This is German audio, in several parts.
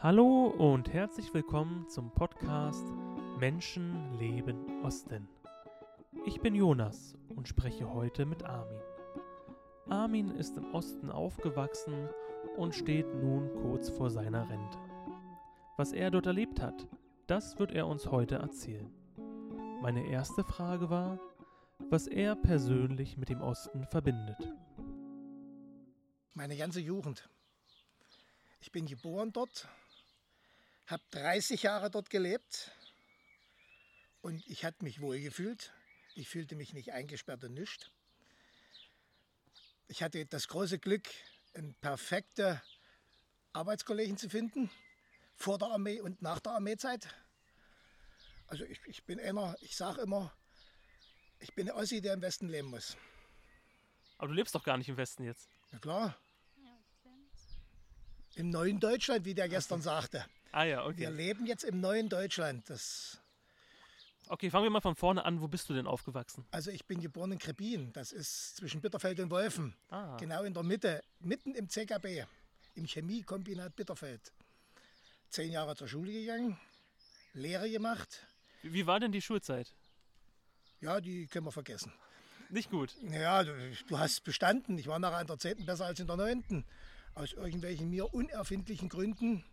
Hallo und herzlich willkommen zum Podcast Menschen leben Osten. Ich bin Jonas und spreche heute mit Armin. Armin ist im Osten aufgewachsen und steht nun kurz vor seiner Rente. Was er dort erlebt hat, das wird er uns heute erzählen. Meine erste Frage war, was er persönlich mit dem Osten verbindet. Meine ganze Jugend. Ich bin geboren dort, habe 30 Jahre dort gelebt und ich hatte mich wohl gefühlt. Ich fühlte mich nicht eingesperrt und nichts. Ich hatte das große Glück, einen perfekten Arbeitskollegen zu finden, vor der Armee und nach der Armeezeit. Also ich, ich bin einer, ich sage immer, ich bin ein Ossi, der im Westen leben muss. Aber du lebst doch gar nicht im Westen jetzt. Na klar. Im neuen Deutschland, wie der gestern sagte. Ah ja, okay. Wir leben jetzt im neuen Deutschland. Das, Okay, fangen wir mal von vorne an. Wo bist du denn aufgewachsen? also ich bin geboren in Krebin. Das ist zwischen Bitterfeld und Wolfen. Ah. Genau in der Mitte, mitten im CKB, im Chemiekombinat Bitterfeld. Zehn Jahre zur Schule gegangen, Lehre gemacht. Wie war denn die Schulzeit? Ja, die können wir vergessen. Nicht gut. Ja, du, du hast bestanden. Ich war nachher in der 10. besser als in der 9. Aus irgendwelchen mir unerfindlichen Gründen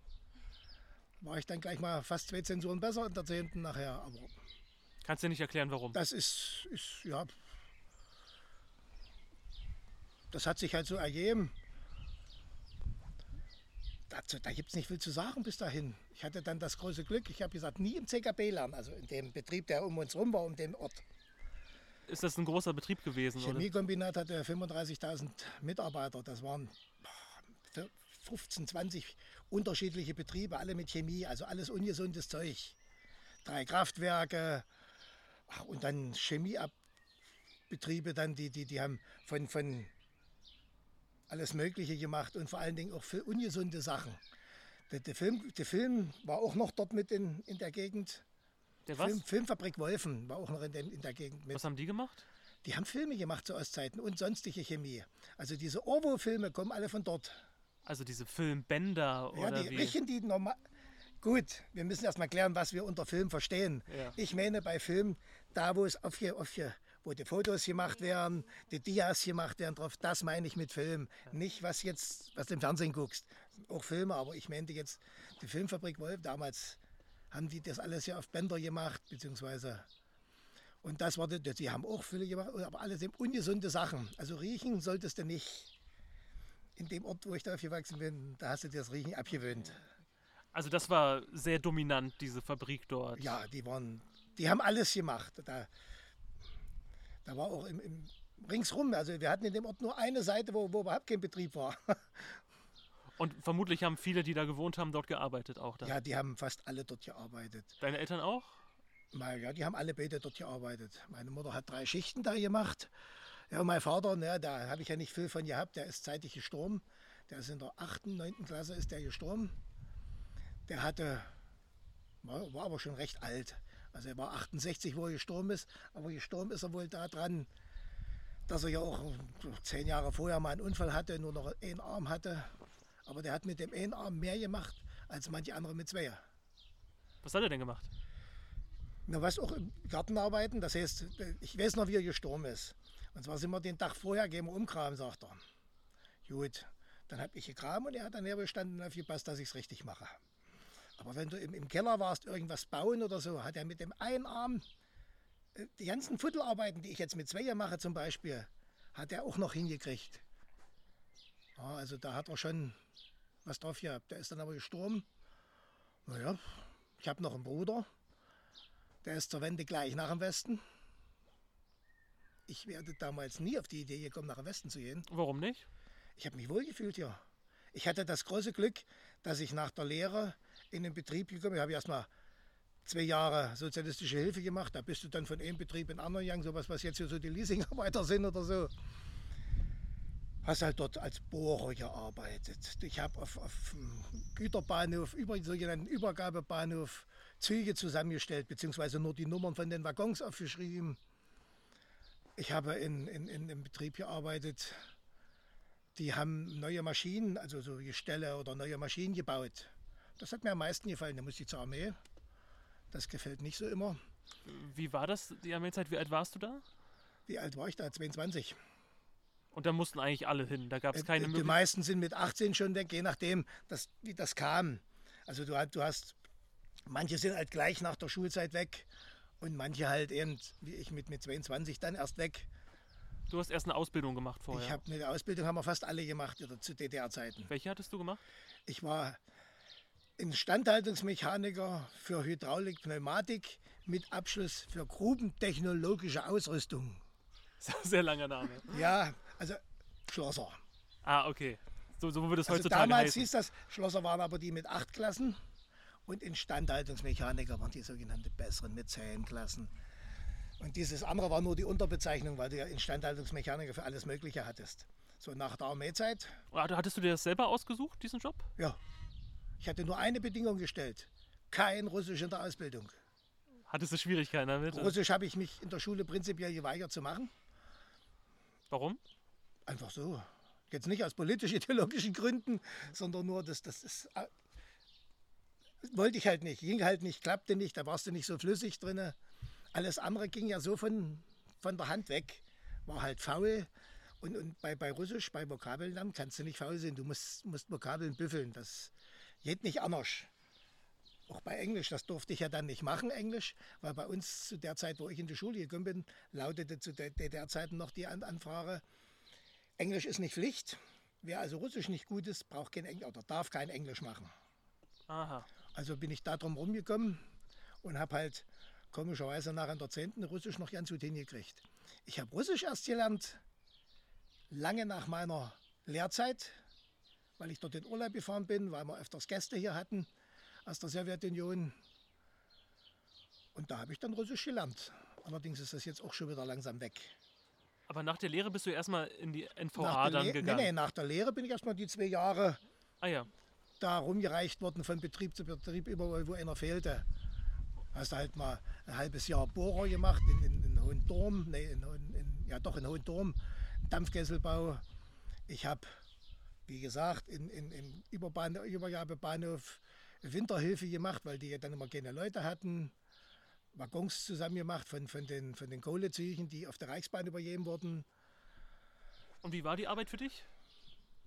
war ich dann gleich mal fast zwei Zensuren besser in der 10. nachher. Aber Kannst du nicht erklären, warum? das ist, ist ja. Das hat sich halt so ergeben. Dazu, da gibt es nicht viel zu sagen bis dahin. Ich hatte dann das große Glück, ich habe gesagt, nie im CKB lernen, also in dem Betrieb, der um uns rum war, um den Ort. Ist das ein großer Betrieb gewesen? Oder? Chemiekombinat hatte 35.000 Mitarbeiter. Das waren 15, 20 unterschiedliche Betriebe, alle mit Chemie, also alles ungesundes Zeug. Drei Kraftwerke und dann Chemiebetriebe, dann die, die, die haben von, von alles Mögliche gemacht und vor allen Dingen auch für ungesunde Sachen. Der, der, Film, der Film war auch noch dort mit in, in der Gegend. Der was? Film, Filmfabrik Wolfen war auch noch in, den, in der Gegend mit. Was haben die gemacht? Die haben Filme gemacht zu Ostzeiten und sonstige Chemie. Also diese Orwo-Filme kommen alle von dort. Also diese Filmbänder Ja, oder die wie? richten die normal. Gut, wir müssen erst mal klären, was wir unter Film verstehen. Ja. Ich meine bei Film, da wo es auf hier, auf hier, wo die Fotos gemacht werden, die Dias gemacht werden drauf, das meine ich mit Film. Nicht was jetzt, was du im Fernsehen guckst. Auch Filme, aber ich meinte jetzt die Filmfabrik Wolf. Damals haben die das alles ja auf Bänder gemacht, beziehungsweise und das war, die die haben auch viele gemacht, aber alles eben ungesunde Sachen. Also riechen solltest du nicht. In dem Ort, wo ich da aufgewachsen bin, da hast du dir das Riechen abgewöhnt. Also das war sehr dominant, diese Fabrik dort. Ja, die waren, die haben alles gemacht. Da, da war auch im, im ringsrum, also wir hatten in dem Ort nur eine Seite, wo, wo überhaupt kein Betrieb war. Und vermutlich haben viele, die da gewohnt haben, dort gearbeitet auch. Dann. Ja, die haben fast alle dort gearbeitet. Deine Eltern auch? Ja, die haben alle beide dort gearbeitet. Meine Mutter hat drei Schichten da gemacht. Ja, und mein Vater, ne, da habe ich ja nicht viel von gehabt, der ist zeitig gestorben. Der ist in der 8., 9. Klasse ist der gestorben. Der hatte, war, war aber schon recht alt. Also er war 68, wo er gestorben ist. Aber gestorben ist er wohl daran, dass er ja auch zehn Jahre vorher mal einen Unfall hatte, nur noch einen Arm hatte. Aber der hat mit dem einen Arm mehr gemacht als manche andere mit zwei. Was hat er denn gemacht? Na, was auch im Garten arbeiten, das heißt, ich weiß noch, wie er gestorben ist. Und zwar sind wir den Tag vorher, gehen wir umgraben, sagt er. Gut, dann habe ich gegraben und er hat daneben gestanden und aufgepasst, dass ich es richtig mache. Aber wenn du im, im Keller warst, irgendwas bauen oder so, hat er mit dem einen Arm äh, die ganzen Futtelarbeiten, die ich jetzt mit zwei mache zum Beispiel, hat er auch noch hingekriegt. Ja, also da hat er schon was drauf gehabt. Der ist dann aber gestorben. Naja, ich habe noch einen Bruder, der ist zur Wende gleich nach dem Westen. Ich werde damals nie auf die Idee gekommen, nach Westen zu gehen. Warum nicht? Ich habe mich wohlgefühlt hier. Ich hatte das große Glück, dass ich nach der Lehre in den Betrieb gekommen bin. Ich habe erstmal zwei Jahre sozialistische Hilfe gemacht. Da bist du dann von einem Betrieb in den anderen gegangen, sowas, was jetzt hier so die Leasingarbeiter sind oder so. Hast halt dort als Bohrer gearbeitet. Ich habe auf, auf dem Güterbahnhof, über, sogenannten Übergabebahnhof, Züge zusammengestellt, beziehungsweise nur die Nummern von den Waggons aufgeschrieben. Ich habe in, in, in einem Betrieb gearbeitet, die haben neue Maschinen, also so Gestelle oder neue Maschinen gebaut. Das hat mir am meisten gefallen. Da musste ich zur Armee. Das gefällt nicht so immer. Wie war das, die Armeezeit? Wie alt warst du da? Wie alt war ich da? 22. Und da mussten eigentlich alle hin. Da gab es Äh, keine Die Möglichkeit. meisten sind mit 18 schon weg, je nachdem, das, wie das kam. Also du, hast- du hast, manche sind halt gleich nach der Schulzeit weg und manche halt eben, wie ich mit, mit 22 dann erst weg. Du hast erst eine Ausbildung gemacht vorher. Ich habe eine Ausbildung, haben wir fast alle gemacht oder zu DDR-Zeiten. Welche hattest du gemacht? Ich war Instandhaltungsmechaniker für Hydraulik, Pneumatik mit Abschluss für grubentechnologische Ausrüstung. Sehr langer Name. Ja, also Schlosser. Ah, okay. So, so würde es Also heutzutage damals heißen. hieß das, Schlosser waren aber die mit acht Klassen und Instandhaltungsmechaniker waren die sogenannten besseren mit zehn Klassen. Und dieses andere war nur die Unterbezeichnung, weil du ja Instandhaltungsmechaniker für alles Mögliche hattest. So nach der Armeezeit, Ah, Hattest du dir das selber ausgesucht, diesen Job? ja, ich hatte nur eine Bedingung gestellt. Kein Russisch in der Ausbildung. Hattest du Schwierigkeiten damit? Russisch habe ich mich in der Schule prinzipiell geweigert zu machen. Warum? Einfach so. Jetzt nicht aus politisch-ideologischen Gründen, sondern nur, dass das ist. Wollte ich halt nicht. Ging halt nicht, klappte nicht, da warst du nicht so flüssig drin. Alles andere ging ja so von, von der Hand weg. War halt faul. Und, und bei, bei Russisch, bei Vokabeln kannst du nicht faul sein. Du musst, musst Vokabeln büffeln. Das geht nicht anders. Auch bei Englisch, das durfte ich ja dann nicht machen, Englisch, weil bei uns zu der Zeit, wo ich in die Schule gekommen bin, lautete zu der DDR-Zeiten noch die An Anfrage, Englisch ist nicht Pflicht. Wer also Russisch nicht gut ist, braucht kein Englisch oder darf kein Englisch machen. Aha. Also bin ich da drum rumgekommen und habe halt komischerweise nach der 10. Russisch noch ganz gut hingekriegt. Ich habe Russisch erst gelernt, lange nach meiner Lehrzeit, weil ich dort in Urlaub gefahren bin, weil wir öfters Gäste hier hatten aus der Sowjetunion. Und da habe ich dann Russisch gelernt. Allerdings ist das jetzt auch schon wieder langsam weg. Aber nach der Lehre bist du erstmal in die NVA dann Le- gegangen. nee, nach der Lehre bin ich erstmal die zwei Jahre Ah ja. Da rumgereicht worden von Betrieb zu Betrieb, überall, wo einer fehlte. Hast du halt mal ein halbes Jahr Bohrer gemacht in, in, in Hohendorm, nee, in, Hohen- in, ja doch in Hohendorm, Dampfkesselbau. Ich habe, wie gesagt, in, in, im Überbahn, Übergabebahnhof Winterhilfe gemacht, weil die ja dann immer keine Leute hatten. Waggons zusammen gemacht von, von, den, von den Kohlezügen, die auf der Reichsbahn übergeben wurden. Und wie war die Arbeit für dich?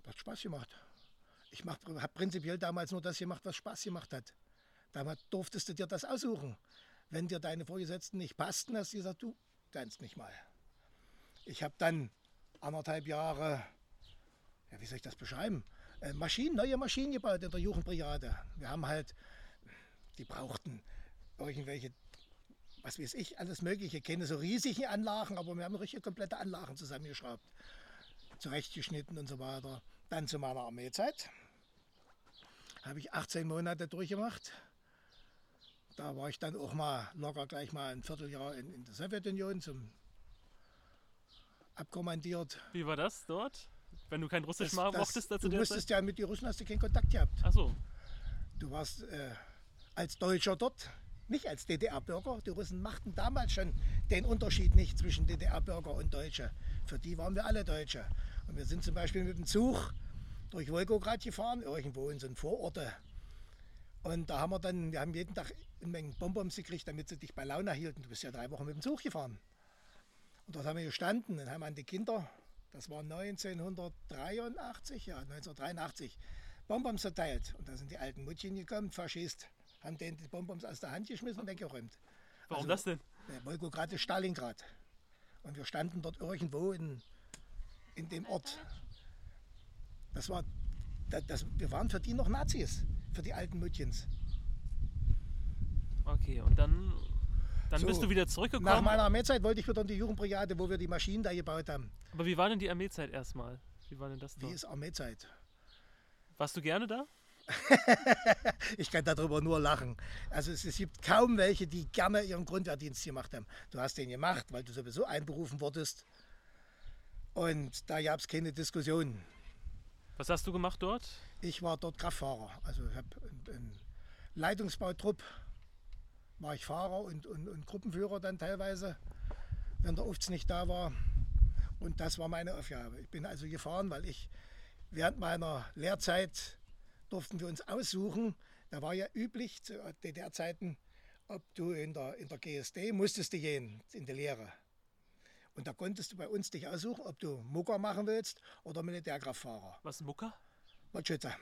Hat Spaß gemacht. Ich habe prinzipiell damals nur das gemacht, was Spaß gemacht hat. Damals durftest du dir das aussuchen. Wenn dir deine Vorgesetzten nicht passten, hast du gesagt, du kannst nicht mal. Ich habe dann anderthalb Jahre, ja, wie soll ich das beschreiben, äh, Maschinen, neue Maschinen gebaut in der Jugendbrigade. Wir haben halt, die brauchten irgendwelche, was weiß ich, alles Mögliche, keine so riesigen Anlagen, aber wir haben richtige komplette Anlagen zusammengeschraubt zurechtgeschnitten und so weiter. Dann zu meiner Armeezeit habe ich 18 Monate durchgemacht. Da war ich dann auch mal locker gleich mal ein Vierteljahr in, in der Sowjetunion zum abkommandiert. Wie war das dort? Wenn du kein Russisch Das- mal mochtest dazu du der musstest ja mit den Russen hast du keinen Kontakt gehabt. Ach so. Du warst äh, als Deutscher dort, nicht als DDR-Bürger. Die Russen machten damals schon den Unterschied nicht zwischen DDR-Bürger und Deutsche. Für die waren wir alle Deutsche. Und wir sind zum Beispiel mit dem Zug durch Wolgograd gefahren, irgendwo in so einen Vororte. Und da haben wir dann, wir haben jeden Tag eine Menge Bonbons gekriegt, damit sie dich bei Laune hielten. Du bist ja drei Wochen mit dem Zug gefahren. Und dort haben wir gestanden und haben an die Kinder, das war 1983, ja, 1983, Bonbons verteilt. Und da sind die alten Muttchen gekommen, Faschist, haben denen die Bonbons aus der Hand geschmissen und weggeräumt. Warum Also- das denn? Wolgograd ist Stalingrad. Und wir standen dort irgendwo in, in dem Ort. Das war, das, das, wir waren für die noch Nazis, für die alten Muttchens. Okay, und dann, dann So, bist du wieder Nach zurückgekommen. meiner Armeezeit wollte ich wieder in die Jugendbrigade, wo wir die Maschinen da gebaut haben. Aber wie war denn die Armeezeit erstmal? Wie war denn das Wie dort? ist Armeezeit? Warst du gerne da? Ich kann darüber nur lachen. Also es, es gibt kaum welche, die gerne ihren Grundwehrdienst gemacht haben. Du hast den gemacht, weil du sowieso einberufen wurdest. Und da gab es keine Diskussion. Was hast du gemacht dort? Ich war dort Kraftfahrer. Also ich habe einen Leitungsbautrupp, war ich Fahrer und, und, und Gruppenführer dann teilweise, wenn der Ufts nicht da war. Und das war meine Aufgabe. Ich bin also gefahren, weil ich während meiner Lehrzeit durften wir uns aussuchen, Da war ja üblich zu DDR-Zeiten, ob du in der, in der GSD musstest du gehen, in die Lehre. Und da konntest du bei uns dich aussuchen, ob du Mucker machen willst oder Militärkraftfahrer. Was ist Mucker? Modschütze.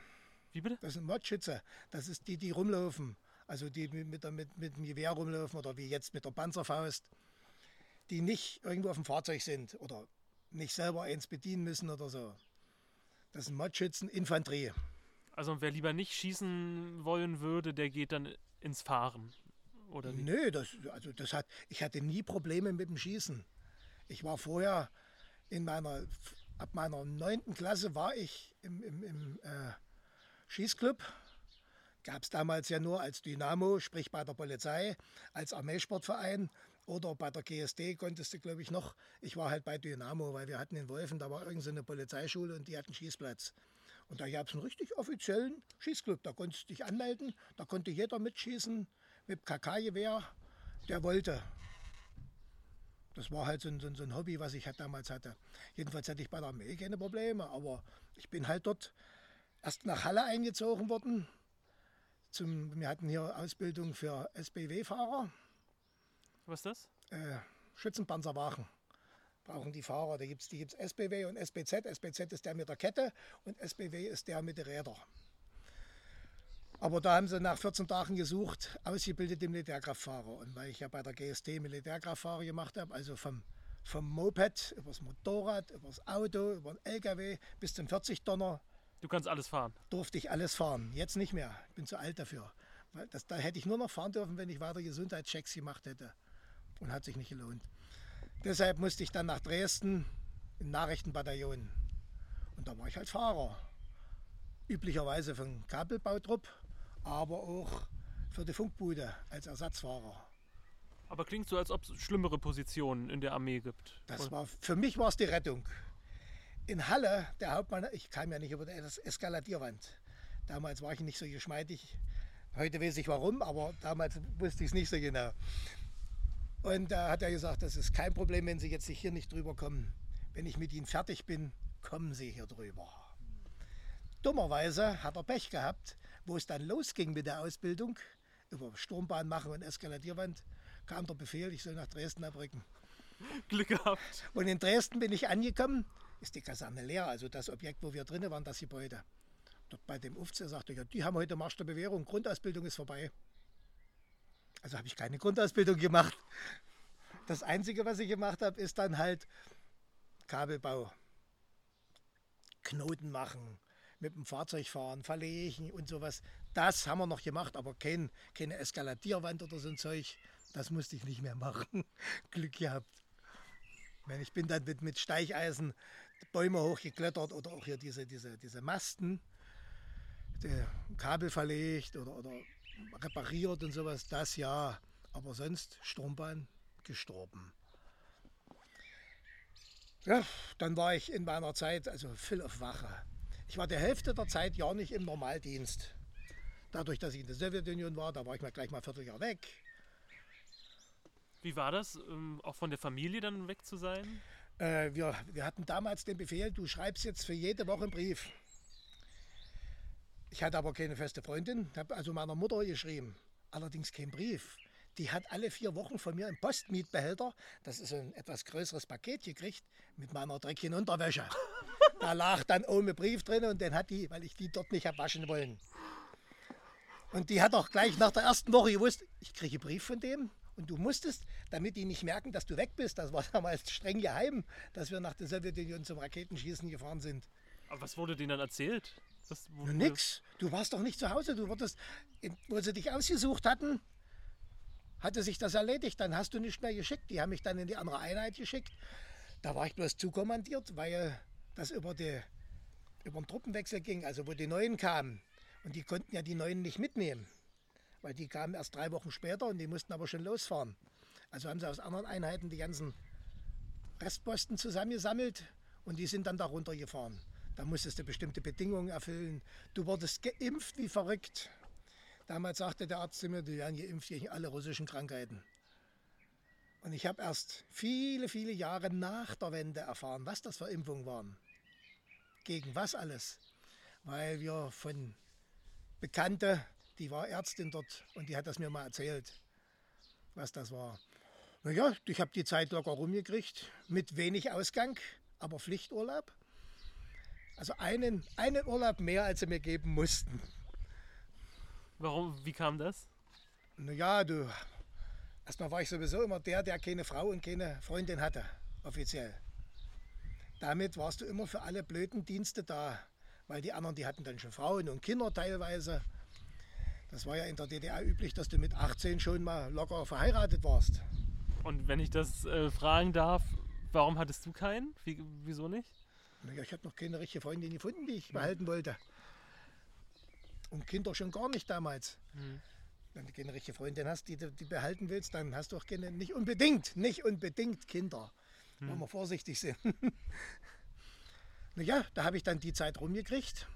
Wie bitte? Das sind Modschütze. Das ist die, die rumlaufen. Also die mit, mit, mit, mit dem Gewehr rumlaufen oder wie jetzt mit der Panzerfaust. Die nicht irgendwo auf dem Fahrzeug sind oder nicht selber eins bedienen müssen oder so. Das sind Modschützen, Infanterie. Also wer lieber nicht schießen wollen würde, der geht dann ins Fahren. Oder wie? Nö, das, also das hat, ich hatte nie Probleme mit dem Schießen. Ich war vorher in meiner, ab meiner neunten Klasse war ich im, im, im äh, Schießclub. Gab es damals ja nur als Dynamo, sprich bei der Polizei, als Armeesportverein oder bei der GSD konntest du, glaube ich, noch. Ich war halt bei Dynamo, weil wir hatten in Wolfen, da war irgendeine Polizeischule und die hatten Schießplatz. Und da gab es einen richtig offiziellen Schießclub. Da konntest du dich anmelden, da konnte jeder mitschießen mit KK-Gewehr, der wollte. Das war halt so ein, so ein- Hobby, was ich halt damals hatte. Jedenfalls hatte ich bei der Armee keine Probleme, aber ich bin halt dort erst nach Halle eingezogen worden. Zum, wir hatten hier Ausbildung für SBW-Fahrer, Was ist das? äh, Schützenpanzerwagen. Brauchen die Fahrer. Da gibt es die gibt's SBW und SBZ. SBZ ist der mit der Kette und SBW ist der mit den Rädern. Aber da haben sie nach 14 Tagen gesucht, ausgebildete Militärkraftfahrer. Und weil ich ja bei der GST Militärkraftfahrer gemacht habe, also vom, vom Moped übers Motorrad, übers Auto, über den LKW bis zum 40-Tonner, Du kannst alles fahren. durfte ich alles fahren. Jetzt nicht mehr. Ich bin zu alt dafür. Weil das, da hätte ich nur noch fahren dürfen, wenn ich weiter Gesundheitschecks gemacht hätte. Und hat sich nicht gelohnt. Deshalb musste ich dann nach Dresden im Nachrichtenbataillon. Und da war ich halt Fahrer. Üblicherweise den Kabelbautrupp, aber auch für die Funkbude als Ersatzfahrer. Aber klingt so, als ob es schlimmere Positionen in der Armee gibt. Das war, für mich war es die Rettung. In Halle, der Hauptmann, ich kam ja nicht über die Es- Eskaladierwand. Damals war ich nicht so geschmeidig. Heute weiß ich warum, aber damals wusste ich es nicht so genau. Und da hat er gesagt, das ist kein Problem, wenn Sie jetzt hier nicht drüber kommen. Wenn ich mit Ihnen fertig bin, kommen Sie hier drüber. Dummerweise hat er Pech gehabt, wo es dann losging mit der Ausbildung, über Sturmbahn machen und Eskaladierwand, kam der Befehl, ich soll nach Dresden abrücken. Glück gehabt. Und in Dresden bin ich angekommen, ist die Kaserne leer, also das Objekt, wo wir drinnen waren, das Gebäude. Dort bei dem Aufseher sagte ich, ja, die haben heute Marsch der Bewährung, Grundausbildung ist vorbei. Also habe ich keine Grundausbildung gemacht. Das Einzige, was ich gemacht habe, ist dann halt Kabelbau, Knoten machen, mit dem Fahrzeug fahren, verlegen und sowas. Das haben wir noch gemacht, aber kein, keine Eskaladierwand oder so ein Zeug. Das musste ich nicht mehr machen. Glück gehabt. Ich bin dann mit, mit Steicheisen Bäume hochgeklettert oder auch hier diese, diese, diese Masten, die Kabel verlegt oder, oder repariert und sowas. Das ja, aber sonst Sturmbahn gestorben. Ja, dann war ich in meiner Zeit also voll auf Wache. Ich war die Hälfte der Zeit ja nicht im Normaldienst. Dadurch, dass ich in der Sowjetunion war, da war ich mal gleich mal ein Vierteljahr weg. Wie war das, ähm, auch von der Familie dann weg zu sein? Äh, wir, wir hatten damals den Befehl, du schreibst jetzt für jede Woche einen Brief. Ich hatte aber keine feste Freundin, habe also meiner Mutter geschrieben. Allerdings kein Brief. Die hat alle vier Wochen von mir einen Postmietbehälter, das ist ein etwas größeres Paket gekriegt, mit meiner dreckigen Unterwäsche. Da lag dann ein Brief drin und den hat die, weil ich die dort nicht habe waschen wollen. Und die hat auch gleich nach der ersten Woche gewusst, ich kriege einen Brief von dem und du musstest, damit die nicht merken, dass du weg bist, das war damals streng geheim, dass wir nach der Sowjetunion zum Raketenschießen gefahren sind. Aber was wurde denen dann erzählt? Wo- Nur nix. Du warst doch nicht zu Hause. Du wurdest, wo sie dich ausgesucht hatten, hatte sich das erledigt. Dann hast du nicht mehr geschickt. Die haben mich dann in die andere Einheit geschickt. Da war ich bloß zukommandiert, weil das über, die, über den Truppenwechsel ging, also wo die Neuen kamen. Und die konnten ja die Neuen nicht mitnehmen, weil die kamen erst drei Wochen später und die mussten aber schon losfahren. Also haben sie aus anderen Einheiten die ganzen Restposten zusammengesammelt und die sind dann da runtergefahren. Da musstest du bestimmte Bedingungen erfüllen. Du wurdest geimpft wie verrückt. Damals sagte der Arzt zu mir, die werden geimpft gegen alle russischen Krankheiten. Und ich habe erst viele, viele Jahre nach der Wende erfahren, was das für Impfungen waren. Gegen was alles. Weil wir von Bekannte die war Ärztin dort und die hat das mir mal erzählt, was das war. Naja, ich habe die Zeit locker rumgekriegt, mit wenig Ausgang, aber Pflichturlaub. Also einen, einen Urlaub mehr, als sie mir geben mussten. Warum? Wie kam das? Naja, du, erstmal war ich sowieso immer der, der keine Frau und keine Freundin hatte, offiziell. Damit warst du immer für alle blöden Dienste da, weil die anderen, die hatten dann schon Frauen und Kinder teilweise. Das war ja in der DDR üblich, dass du mit 18 schon mal locker verheiratet warst. Und wenn ich das äh, fragen darf, warum hattest du keinen? Wie, wieso nicht? Naja, ich hatte noch keine richtige Freundin gefunden, die ich behalten wollte. Und Kinder schon gar nicht damals. Mhm. Wenn du keine richtige Freundin hast, die du behalten willst, dann hast du auch keine, nicht unbedingt, nicht unbedingt Kinder. Hm. Wollen wir vorsichtig sind. naja, da habe ich dann die Zeit rumgekriegt.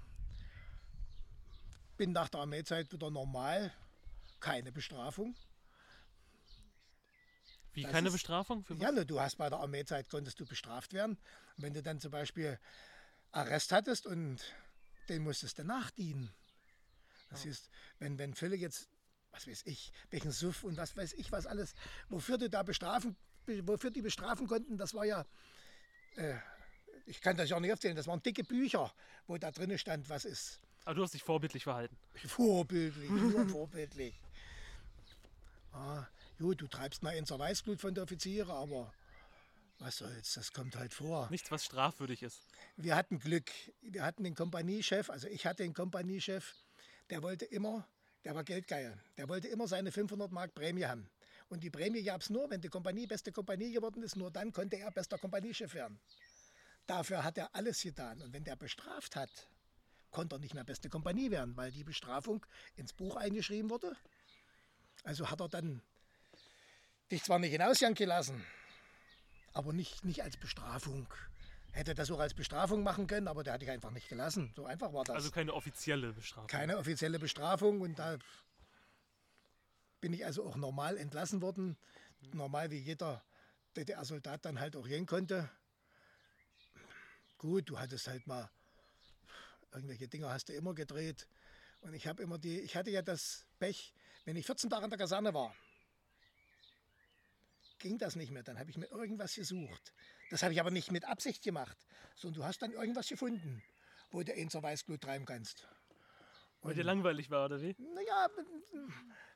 Bin nach der Armeezeit wieder normal. Keine Bestrafung. Wie Das keine ist- Bestrafung? Für was? Ja, ne, du hast bei der Armeezeit konntest du bestraft werden. Und wenn du dann zum Beispiel Arrest hattest und den musstest du nachdienen. Das ist, wenn, wenn Fülle jetzt, was weiß ich, welchen Suff und was weiß ich was alles, wofür du da bestrafen, wofür die bestrafen konnten, das war ja, äh, ich kann das ja nicht erzählen, das waren dicke Bücher, wo da drinnen stand, was ist Aber du hast dich vorbildlich verhalten. Vorbildlich, nur vorbildlich. Ah, gut, du treibst mal ins Weißglut von der Offiziere, aber was soll's, das kommt halt vor. Nichts, was strafwürdig ist. Wir hatten Glück. Wir hatten den Kompaniechef, also ich hatte den Kompaniechef, der wollte immer, der war geldgeil, der wollte immer seine 500 Mark Prämie haben. Und die Prämie gab es nur, wenn die Kompanie beste Kompanie geworden ist, nur dann konnte er bester Kompaniechef werden. Dafür hat er alles getan. Und wenn der bestraft hat, konnte er nicht mehr beste Kompanie werden, weil die Bestrafung ins Buch eingeschrieben wurde. Also hat er dann dich zwar nicht in Ausgang gelassen, aber nicht, nicht als Bestrafung. Hätte das auch als Bestrafung machen können, aber der hat dich einfach nicht gelassen. So einfach war das. Also keine offizielle Bestrafung. Keine offizielle Bestrafung und da bin ich also auch normal entlassen worden. Normal wie jeder DDR-Soldat dann halt auch gehen konnte. Gut, du hattest halt mal irgendwelche Dinger hast du immer gedreht. Und ich habe immer die, ich hatte ja das Pech, wenn ich 14 Tage in der Kaserne war, ging das nicht mehr. Dann habe ich mir irgendwas gesucht. Das habe ich aber nicht mit Absicht gemacht, sondern du hast dann irgendwas gefunden, wo du ins Weißglut treiben kannst. Weil dir langweilig war, oder wie? Naja,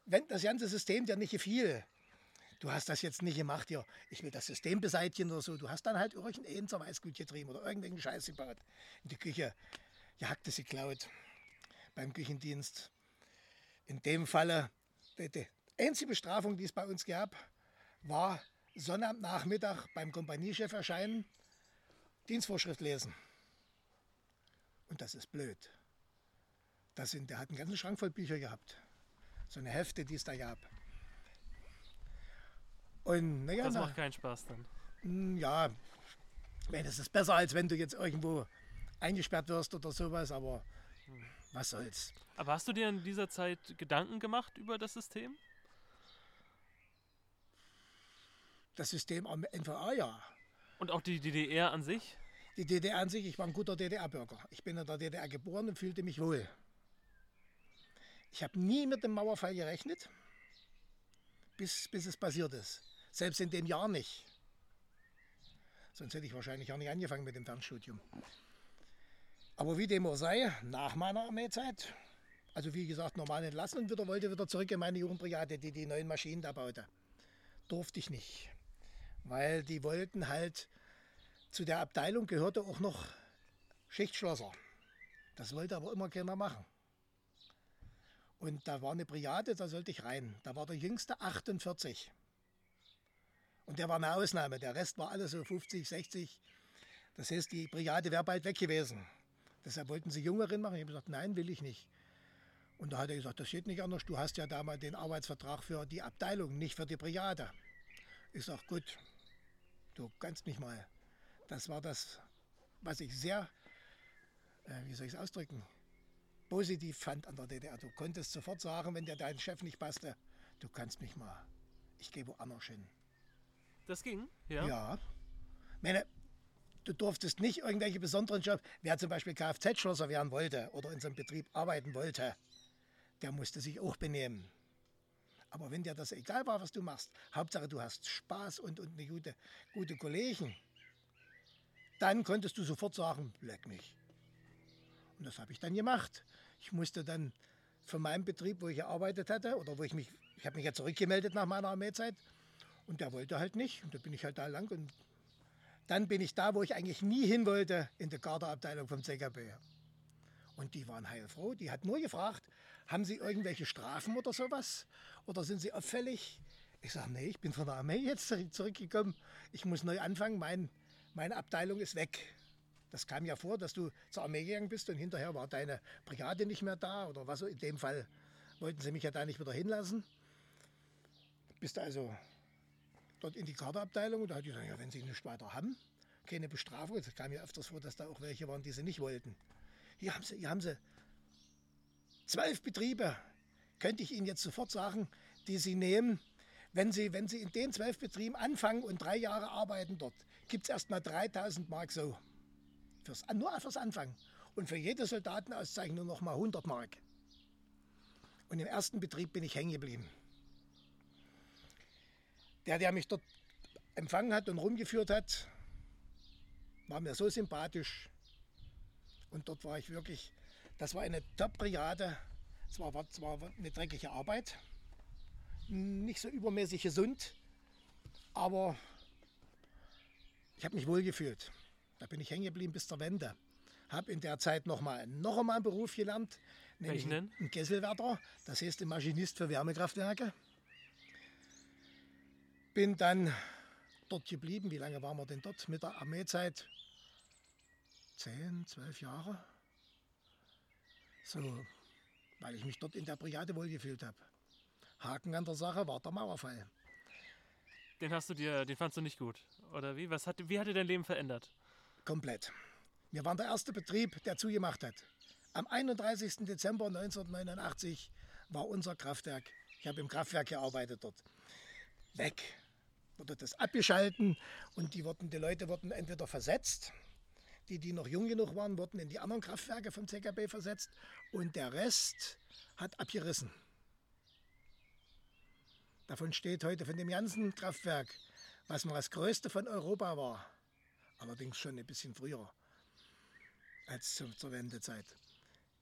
wenn das ganze System dir nicht gefiel, du hast das jetzt nicht gemacht, hier, ich will das System beseitigen oder so, du hast dann halt irgendeinen Weißglut getrieben oder irgendwelchen Scheiß gebaut. In die Küche, Gehacktes geklaut beim Küchendienst. In dem Falle, die, die einzige Bestrafung, die es bei uns gab, war Sonnabendnachmittag beim Kompaniechef erscheinen, Dienstvorschrift lesen. Und das ist blöd. Das sind, der hat einen ganzen Schrank voll Bücher gehabt. So eine Hefte, die es da gab. Und naja, Das na, macht keinen Spaß dann. Mm, Ja, ich meine, es ist besser, als wenn du jetzt irgendwo eingesperrt wirst oder sowas, aber was soll's. Aber hast du dir in dieser Zeit Gedanken gemacht über das System? Das System am NVA, ja. Und auch die DDR an sich? Die DDR an sich, ich war ein guter DDR-Bürger. Ich bin in der DDR geboren und fühlte mich wohl. Ich habe nie mit dem Mauerfall gerechnet, bis, bis es passiert ist. Selbst in dem Jahr nicht. Sonst hätte ich wahrscheinlich auch nicht angefangen mit dem Fernstudium. Aber wie dem auch sei, nach meiner Armeezeit, also wie gesagt, normal entlassen und wieder wollte wieder zurück in meine Jugendbrigade, die die neuen Maschinen da baute. Durfte ich nicht. Weil die wollten halt, zu der Abteilung gehörte auch noch Schichtschlosser. Das wollte aber immer keiner machen. Und da war eine Brigade, da sollte ich rein. Da war der jüngste 48. Und der war eine Ausnahme. Der Rest war alles so 50, 60. Das heißt, die Brigade wäre bald weg gewesen. Deshalb wollten sie Jüngeren machen. Ich habe gesagt, nein, will ich nicht. Und da hat er gesagt, das geht nicht anders. Du hast ja damals den Arbeitsvertrag für die Abteilung, nicht für die Brigade. Ich sage, gut, du kannst mich mal. Das war das, was ich sehr, äh, wie soll ich es ausdrücken, positiv fand an der DDR. Du konntest sofort sagen, wenn dir dein Chef nicht passte, du kannst mich mal. Ich gehe woanders hin. Das ging? Ja. Ja. Meine, du durftest nicht irgendwelche besonderen Jobs. Wer zum Beispiel Kfz-Schlosser werden wollte oder in so einem Betrieb arbeiten wollte, der musste sich auch benehmen. Aber wenn dir das egal war, was du machst, Hauptsache du hast Spaß und, und eine gute, gute Kollegen, dann konntest du sofort sagen, leck mich. Und das habe ich dann gemacht. Ich musste dann von meinem Betrieb, wo ich gearbeitet hatte, oder wo ich mich, ich habe mich ja zurückgemeldet nach meiner Armeezeit, und der wollte halt nicht. Und da bin ich halt da lang. Und dann bin ich da, wo ich eigentlich nie hin wollte, in der Garderabteilung vom CKB. Und die waren heilfroh. Die hat nur gefragt, haben Sie irgendwelche Strafen oder sowas? Oder sind Sie auffällig? Ich sage, nee, ich bin von der Armee jetzt zurückgekommen. Ich muss neu anfangen. Mein, meine Abteilung ist weg. Das kam ja vor, dass du zur Armee gegangen bist und hinterher war deine Brigade nicht mehr da oder was. In dem Fall wollten sie mich ja da nicht wieder hinlassen. Bist also dort in die Kaderabteilung und da hat die gesagt, ja, wenn sie nichts weiter haben, keine Bestrafung. Es kam ja öfters vor, dass da auch welche waren, die sie nicht wollten. Hier haben sie, hier haben sie zwölf Betriebe, könnte ich Ihnen jetzt sofort sagen, die Sie nehmen. Wenn Sie, wenn sie in den zwölf Betrieben anfangen und drei Jahre arbeiten dort, gibt es erst mal 3000 Mark so. Fürs, nur fürs Anfangen. Und für jede Soldatenauszeichnung noch mal 100 Mark. Und im ersten Betrieb bin ich hängen geblieben. Der, der mich dort empfangen hat und rumgeführt hat, war mir so sympathisch. Und dort war ich wirklich, das war eine Top-Brigade. Es war, war zwar eine dreckige Arbeit, nicht so übermäßig gesund, aber ich habe mich wohl gefühlt. Da bin ich hängen geblieben bis zur Wende. Habe in der Zeit noch mal, noch einmal einen Beruf gelernt, nämlich einen Kesselwärter, das heißt ein Maschinist für Wärmekraftwerke. Bin dann dort geblieben. Wie lange waren wir denn dort? Mit der Armeezeit 10, 12 Jahre. So, weil ich mich dort in der Brigade wohlgefühlt habe. Haken an der Sache war der Mauerfall. Den hast du dir, den fandst du nicht gut, oder wie? Was hat, wie hat dir dein Leben verändert? Komplett. Wir waren der erste Betrieb, der zugemacht hat. Am 31. Dezember 1989 war unser Kraftwerk, ich habe im Kraftwerk gearbeitet dort, weg. Wurde das abgeschalten und die, wurden, die Leute wurden entweder versetzt die, die noch jung genug waren, wurden in die anderen Kraftwerke vom CKB versetzt und der Rest hat abgerissen. Davon steht heute von dem ganzen Kraftwerk, was mal das größte von Europa war, allerdings schon ein bisschen früher als zur, Wendezeit,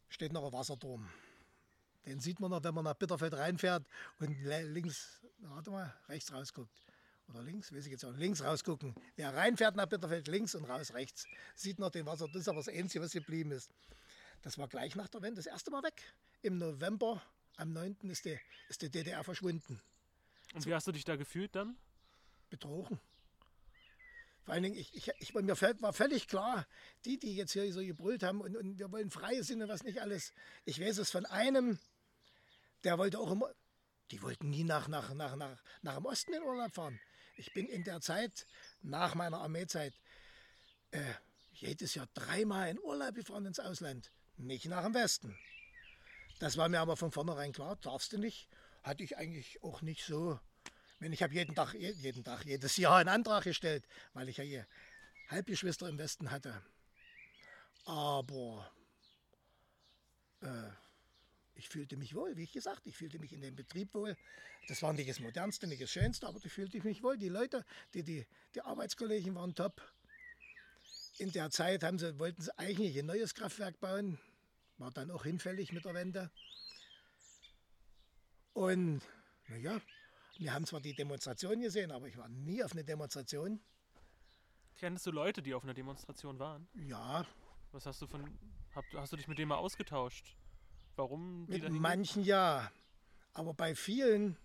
steht noch ein Wasserturm. Den sieht man noch, wenn man nach Bitterfeld reinfährt und links, warte mal, rechts rausguckt oder links, weiß ich jetzt auch, links rausgucken. Wer reinfährt nach Bitterfeld, links und raus rechts, sieht noch den Wasser. Das ist aber das Einzige, was geblieben ist. Das war gleich nach der Wende das erste Mal weg. Im November, am 9. ist die, ist die DDR verschwunden. Und wie hast du dich da gefühlt dann? Betrogen. Vor allen Dingen, ich, ich, ich, mir war völlig klar, die, die jetzt hier so gebrüllt haben und, und wir wollen freie Sinne, was nicht alles. Ich weiß es von einem, der wollte auch immer, die wollten nie nach, nach, nach, nach, nach dem Osten in Urlaub fahren. Ich bin in der Zeit, nach meiner Armeezeit, äh, jedes Jahr dreimal in Urlaub gefahren ins Ausland. Nicht nach dem Westen. Das war mir aber von vornherein klar, darfst du nicht. Hatte ich eigentlich auch nicht so. Ich habe jeden Tag, jeden Tag, jedes Jahr einen Antrag gestellt, weil ich ja hier Halbgeschwister im Westen hatte. Aber äh, ich fühlte mich wohl, wie ich gesagt, ich fühlte mich in dem Betrieb wohl. Das war nicht das Modernste, nicht das Schönste, aber da fühlte ich mich wohl. Die Leute, die, die, die Arbeitskollegen waren top. In der Zeit haben sie, wollten sie eigentlich ein neues Kraftwerk bauen. War dann auch hinfällig mit der Wende. Und naja, wir haben zwar die Demonstration gesehen, aber ich war nie auf eine Demonstration. Kennst du Leute, die auf einer Demonstration waren? Ja. Was hast du von. Hast du dich mit denen mal ausgetauscht? Warum? Mit manchen ja. Aber bei vielen,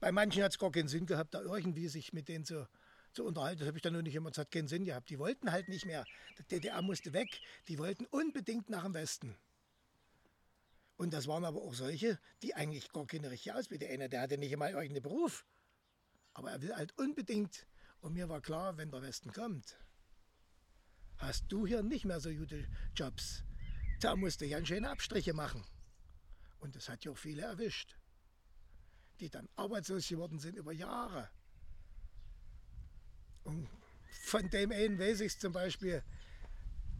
bei manchen hat es gar keinen Sinn gehabt, da irgendwie sich mit denen zu, zu unterhalten. Das habe ich dann noch nicht immer, es hat keinen Sinn gehabt. Die wollten halt nicht mehr. Die DDR musste weg. Die wollten unbedingt nach dem Westen. Und das waren aber auch solche, die eigentlich gar keine richtige Ausbildung. Einer, der hatte nicht einmal irgendeinen Beruf. Aber er will halt unbedingt. Und mir war klar, wenn der Westen kommt, hast du hier nicht mehr so gute Jobs. Da musst du ganz schöne Abstriche machen. Und das hat ja auch viele erwischt, die dann arbeitslos geworden sind über Jahre. Und von dem einen weiß ich zum Beispiel,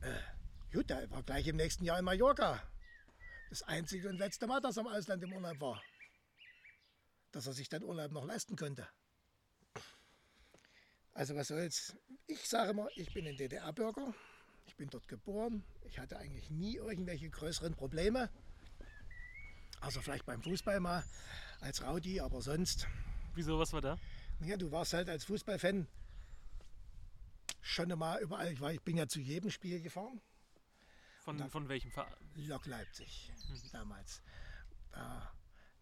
äh, gut, der war gleich im nächsten Jahr in Mallorca. Das einzige und letzte Mal, dass er im Ausland im Urlaub war. Dass er sich dann Urlaub noch leisten konnte. Also was soll's. Ich sage mal, ich bin ein DDR-Bürger. Ich bin dort geboren. Ich hatte eigentlich nie irgendwelche größeren Probleme. Also vielleicht beim Fußball mal als Rowdy, aber sonst. Wieso, was war da? Ja, du warst halt als Fußballfan schon einmal überall. Ich, war, ich bin ja zu jedem Spiel gefahren. Von, von welchem Verein? Lok Leipzig mhm. damals. Da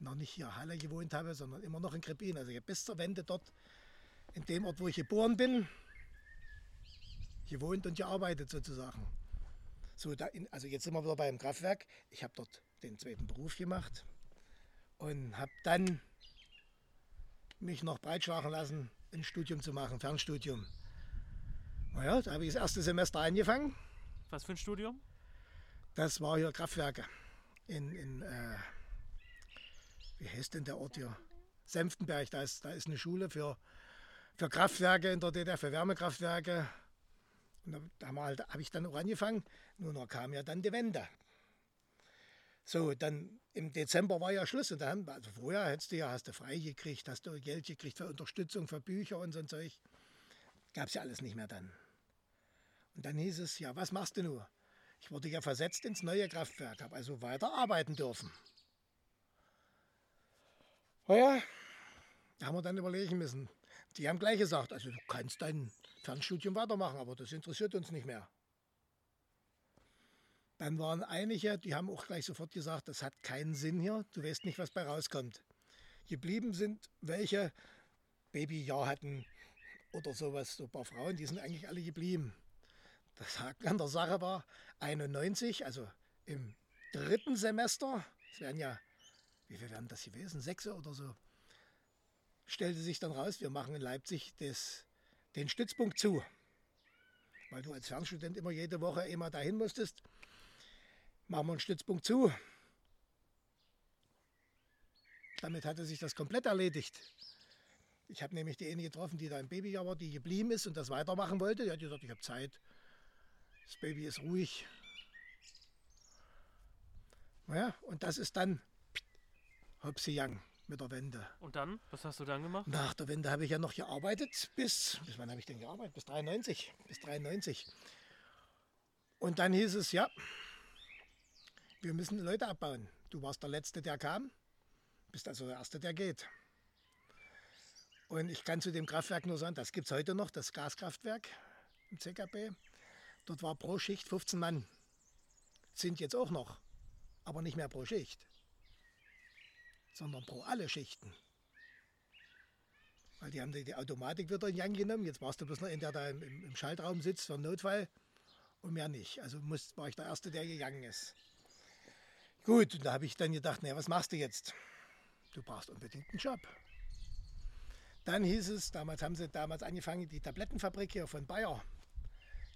noch nicht hier Halle gewohnt habe, sondern immer noch in Krepin. Also bis zur Wende dort, in dem Ort, wo ich geboren bin, gewohnt und gearbeitet sozusagen. So, da in, also jetzt sind wir wieder beim Kraftwerk. Ich habe dort den zweiten Beruf gemacht und habe dann mich noch breitschlagen lassen, ein Studium zu machen, Fernstudium. Naja, da habe ich das erste Semester angefangen. Was für ein Studium? Das war hier Kraftwerke in, in äh, wie heißt denn der Ort hier? Senftenberg, da ist, da ist eine Schule für, für Kraftwerke in der DDR, für Wärmekraftwerke. Und da, habe halt, hab ich dann auch angefangen. Nur noch kam ja dann die Wende. So, dann im Dezember war ja Schluss. Und dann, also vorher hättest du ja, hast du frei gekriegt, hast du Geld gekriegt für Unterstützung, für Bücher und so ein Zeug. Gab es ja alles nicht mehr dann. Und dann hieß es, ja, was machst du nur? Ich wurde ja versetzt ins neue Kraftwerk, habe also weiter arbeiten dürfen. Naja, da haben wir dann überlegen müssen. Die haben gleich gesagt, also du kannst dein Fernstudium weitermachen, aber das interessiert uns nicht mehr. Dann waren einige, die haben auch gleich sofort gesagt, das hat keinen Sinn hier, du weißt nicht, was bei rauskommt. Geblieben sind welche Babyjahr hatten oder sowas, so ein paar Frauen, die sind eigentlich alle geblieben. Das Haken an der Sache war 91, also im dritten Semester, es werden ja wie viel werden das gewesen? Sechs oder so. Stellte sich dann raus, wir machen in Leipzig das, den Stützpunkt zu. Weil du als Fernstudent immer jede Woche immer dahin musstest, machen wir einen Stützpunkt zu. Damit hatte sich das komplett erledigt. Ich habe nämlich die eine getroffen, die da im Babyjahr war, die geblieben ist und das weitermachen wollte. Die hat gesagt, ich habe Zeit. Das Baby ist ruhig. Naja, und das ist dann Hopsi Young mit der Wende. Und dann? Was hast du dann gemacht? Nach der Wende habe ich ja noch gearbeitet bis, bis wann habe ich denn gearbeitet? Bis 93. Bis 93. Und dann hieß es, ja, wir müssen Leute abbauen. Du warst der Letzte, der kam, bist also der Erste, der geht. Und ich kann zu dem Kraftwerk nur sagen, das gibt es heute noch, das Gaskraftwerk im CKB. Dort war pro Schicht 15 Mann. Sind jetzt auch noch, aber nicht mehr pro Schicht sondern pro alle Schichten. Weil die haben die, Automatik wieder in Gang genommen. Jetzt warst du bloß noch in der da im, im Schaltraum sitzt für Notfall und mehr nicht. Also muss, war ich der Erste, der gegangen ist. Gut, und da habe ich dann gedacht, naja, was machst du jetzt? Du brauchst unbedingt einen Job. Dann hieß es, damals haben sie damals angefangen, die Tablettenfabrik hier von Bayer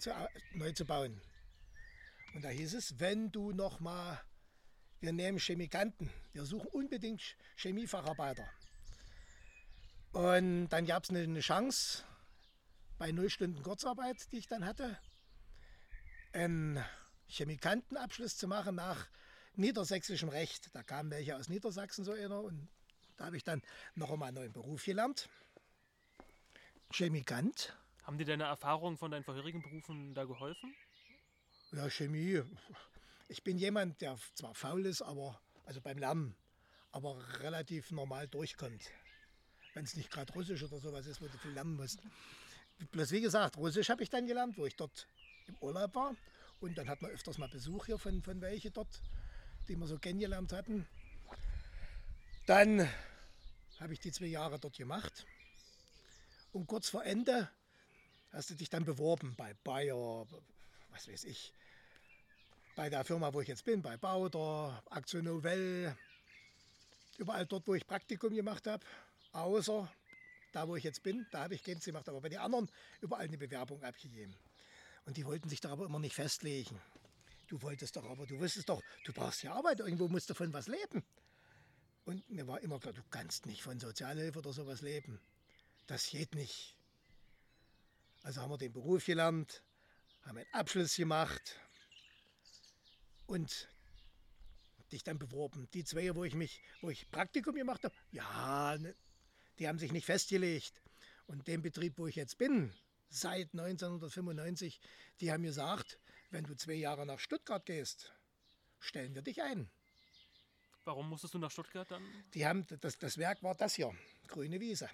zu, neu zu bauen. Und da hieß es, wenn du noch mal wir nehmen Chemikanten. Wir suchen unbedingt Chemiefacharbeiter. Und dann gab es eine Chance bei null Stunden Kurzarbeit, die ich dann hatte, einen Chemikantenabschluss zu machen nach niedersächsischem Recht. Da kamen welche aus Niedersachsen so einer und da habe ich dann noch einmal einen neuen Beruf gelernt. Chemikant. Haben dir deine Erfahrungen von deinen vorherigen Berufen da geholfen? Ja, Chemie ich bin jemand, der zwar faul ist, aber also beim Lernen, aber relativ normal durchkommt. Wenn es nicht gerade Russisch oder sowas ist, wo du viel lernen musst. Bloß wie gesagt, Russisch habe ich dann gelernt, wo ich dort im Urlaub war. Und dann hat man öfters mal Besuch hier von, von welche dort, die wir so kennengelernt hatten. Dann habe ich die zwei Jahre dort gemacht. Und kurz vor Ende hast du dich dann beworben bei Bayer, was weiß ich, bei der Firma, wo ich jetzt bin, bei Bauder, Aktion Novell, überall dort, wo ich Praktikum gemacht habe, außer da, wo ich jetzt bin, da habe ich keins gemacht, aber bei den anderen überall eine Bewerbung abgegeben. Und die wollten sich da aber immer nicht festlegen. Du wolltest doch aber, du wusstest doch, du brauchst ja Arbeit, irgendwo musst du von was leben. Und mir war immer klar, du kannst nicht von Sozialhilfe oder sowas leben. Das geht nicht. Also haben wir den Beruf gelernt, haben einen Abschluss gemacht, und dich dann beworben. Die zwei, wo ich mich, wo ich Praktikum gemacht habe, ja, ne, die haben sich nicht festgelegt. Und dem Betrieb, wo ich jetzt bin, seit 1995, die haben gesagt, wenn du zwei Jahre nach Stuttgart gehst, stellen wir dich ein. Warum musstest du nach Stuttgart dann? Die haben, das, das Werk war das hier, Grüne Wiese.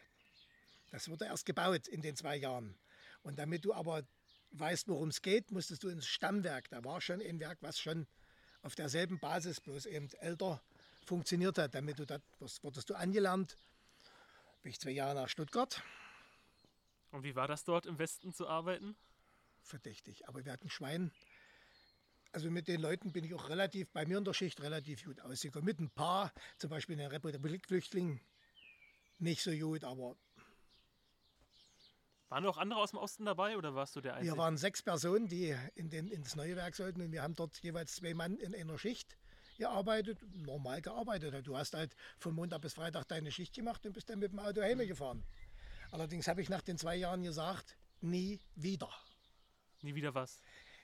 Das wurde erst gebaut in den zwei Jahren. Und damit du aber weißt, worum es geht, musstest du ins Stammwerk. Da war schon ein Werk, was schon auf derselben Basis, bloß eben älter funktioniert hat. Damit du das, wurdest du angelernt. Bin ich zwei Jahre nach Stuttgart. Und wie war das dort im Westen zu arbeiten? Verdächtig. Aber wir hatten Schwein. Also mit den Leuten bin ich auch relativ, bei mir in der Schicht relativ gut ausgekommen. Mit ein paar, zum Beispiel in den Republikflüchtlingen, nicht so gut, aber waren noch andere aus dem Osten dabei oder warst du der Einzige? Wir waren sechs Personen, die in den, ins neue Werk sollten und wir haben dort jeweils zwei Mann in einer Schicht gearbeitet, normal gearbeitet. Du hast halt von Montag bis Freitag deine Schicht gemacht und bist dann mit dem Auto heimgefahren. Allerdings habe ich nach den zwei Jahren gesagt, nie wieder. Nie wieder was?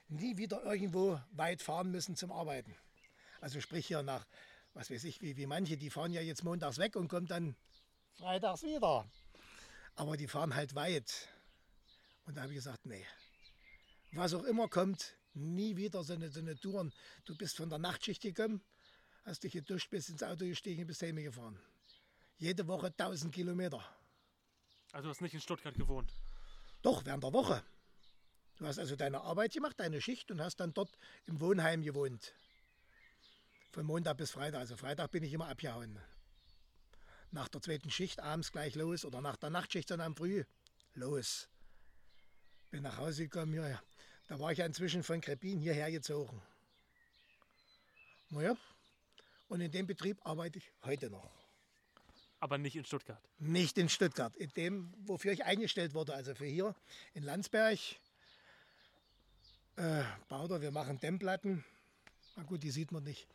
Nie wieder irgendwo weit fahren müssen zum Arbeiten. Also sprich hier nach, was weiß ich, wie, wie manche, die fahren ja jetzt montags weg und kommen dann freitags wieder. Aber die fahren halt weit. Und da habe ich gesagt, nee, was auch immer kommt, nie wieder so eine, so eine Touren. Du bist von der Nachtschicht gekommen, hast dich geduscht, bist ins Auto gestiegen, bist heim gefahren. Jede Woche 1000 Kilometer. Also du hast nicht in Stuttgart gewohnt? Doch, während der Woche. Du hast also deine Arbeit gemacht, deine Schicht und hast dann dort im Wohnheim gewohnt. Von Montag bis Freitag. Also Freitag bin ich immer abgehauen. Nach der zweiten Schicht abends gleich los oder nach der Nachtschicht dann früh los bin nach Hause gekommen, ja, da war ich ja inzwischen von Krepin hierher gezogen. Naja, und in dem Betrieb arbeite ich heute noch. Aber nicht in Stuttgart? Nicht in Stuttgart, in dem, wofür ich eingestellt wurde, also für hier in Landsberg. Äh, Bauder, wir machen Dämmplatten. Na gut, die sieht man nicht.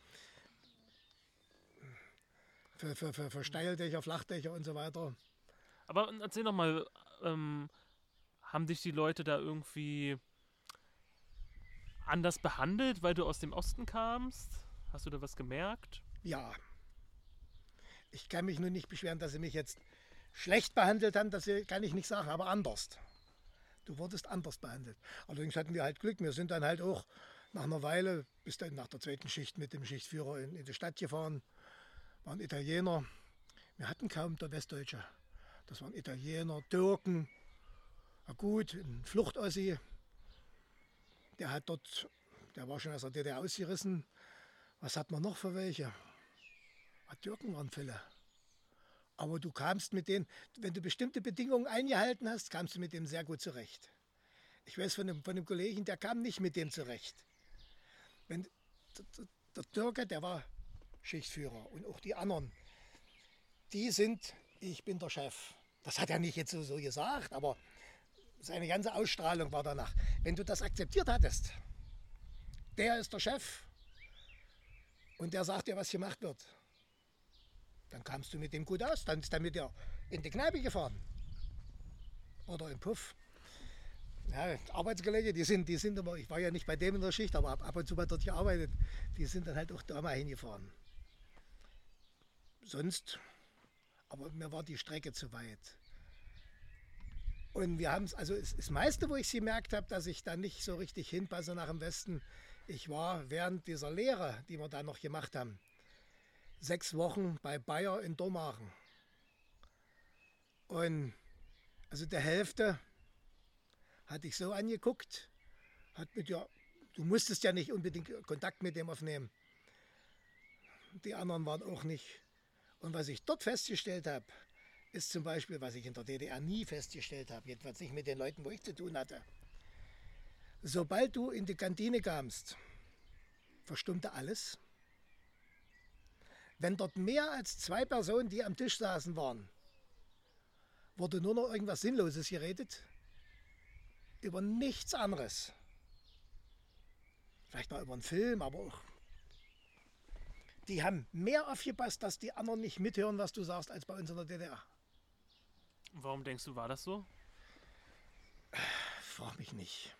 Für, für, für, für Steildächer, Flachdächer und so weiter. Aber erzähl doch mal, ähm, haben dich die Leute da irgendwie anders behandelt, weil du aus dem Osten kamst? Hast du da was gemerkt? Ja. Ich kann mich nur nicht beschweren, dass sie mich jetzt schlecht behandelt haben, das kann ich nicht sagen, aber anders. Du wurdest anders behandelt. Allerdings hatten wir halt Glück. Wir sind dann halt auch nach einer Weile, bis dann nach der zweiten Schicht mit dem Schichtführer in, in die Stadt gefahren, waren Italiener. Wir hatten kaum der Westdeutsche. Das waren Italiener, Türken, gut, ein Fluchtossi, der hat dort, der war schon aus der DDR ausgerissen. Was hat man noch für welche? Türken waren Fälle. Aber du kamst mit denen, wenn du bestimmte Bedingungen eingehalten hast, kamst du mit dem sehr gut zurecht. Ich weiß von einem, von einem Kollegen, der kam nicht mit dem zurecht. Wenn, der, der Türke, der war Schichtführer und auch die anderen, die sind, ich bin der Chef. Das hat er nicht jetzt so, so gesagt, aber seine ganze Ausstrahlung war danach. Wenn du das akzeptiert hattest, der ist der Chef und der sagt dir, was gemacht wird, dann kamst du mit dem gut aus. Dann ist er mit dir in die Kneipe gefahren oder im Puff. Ja, Arbeitskollege, die sind, die sind immer, ich war ja nicht bei dem in der Schicht, aber ab, ab und zu mal dort gearbeitet, die sind dann halt auch da mal hingefahren. Sonst, aber mir war die Strecke zu weit. Und wir haben es, also das meiste, wo ich sie gemerkt habe, dass ich da nicht so richtig hinpasse nach dem Westen, ich war während dieser Lehre, die wir da noch gemacht haben, sechs Wochen bei Bayer in Dormagen. Und also der Hälfte hatte ich so angeguckt, hat mit dir, du musstest ja nicht unbedingt Kontakt mit dem aufnehmen. Die anderen waren auch nicht. Und was ich dort festgestellt habe, ist zum Beispiel, was ich in der DDR nie festgestellt habe, jedenfalls nicht mit den Leuten, wo ich zu tun hatte. Sobald du in die Kantine kamst, verstummte alles. Wenn dort mehr als zwei Personen, die am Tisch saßen, waren, wurde nur noch irgendwas Sinnloses geredet, über nichts anderes. Vielleicht mal über einen Film, aber auch. Die haben mehr aufgepasst, dass die anderen nicht mithören, was du sagst, als bei uns in der DDR. Warum denkst du, war das so? Frag mich nicht.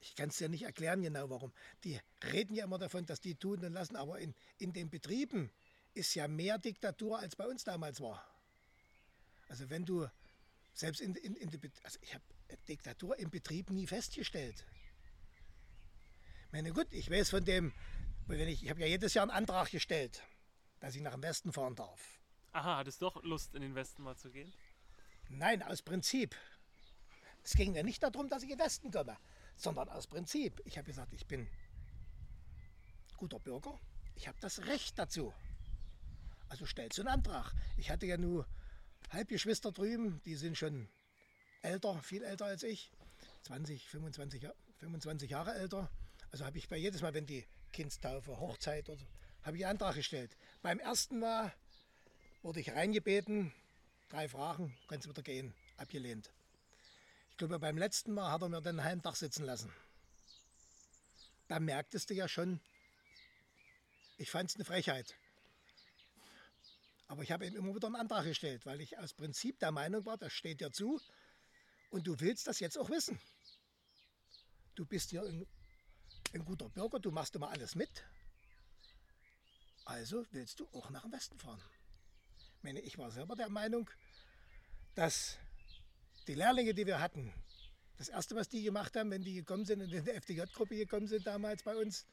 ich kann es dir nicht erklären genau warum. Die reden ja immer davon, dass die tun und lassen, aber in, in den Betrieben ist ja mehr Diktatur, als bei uns damals war. Also wenn du selbst in, in, in die, also ich habe Diktatur im Betrieb nie festgestellt. Ich meine, gut, ich weiß von dem, wenn ich, ich habe ja jedes Jahr einen Antrag gestellt, dass ich nach dem Westen fahren darf. Aha, hattest du doch Lust, in den Westen mal zu gehen? Nein, aus Prinzip. Es ging ja nicht darum, dass ich in den Westen komme, sondern aus Prinzip. Ich habe gesagt, ich bin guter Bürger, ich habe das Recht dazu. Also stellst du einen Antrag. Ich hatte ja nur Halbgeschwister drüben, die sind schon älter, viel älter als ich, 20, 25, 25 Jahre älter. Also habe ich bei jedes Mal, wenn die Kindstaufe, Hochzeit oder so, habe ich einen Antrag gestellt. Beim ersten Mal wurde ich reingebeten, drei Fragen, kannst du wieder gehen, abgelehnt. Ich glaube, beim letzten Mal hat er mir den Tag sitzen lassen. Da merktest du ja schon, ich fand es eine Frechheit. Aber ich habe ihm immer wieder einen Antrag gestellt, weil ich aus Prinzip der Meinung war, das steht dir zu und du willst das jetzt auch wissen. Du bist ja ein, ein guter Bürger, du machst immer alles mit. Also willst du auch nach dem Westen fahren. Ich meine, ich war selber der Meinung, dass die Lehrlinge, die wir hatten, das Erste, was die gemacht haben, wenn die gekommen sind und in der FDJ-Gruppe gekommen sind damals bei uns,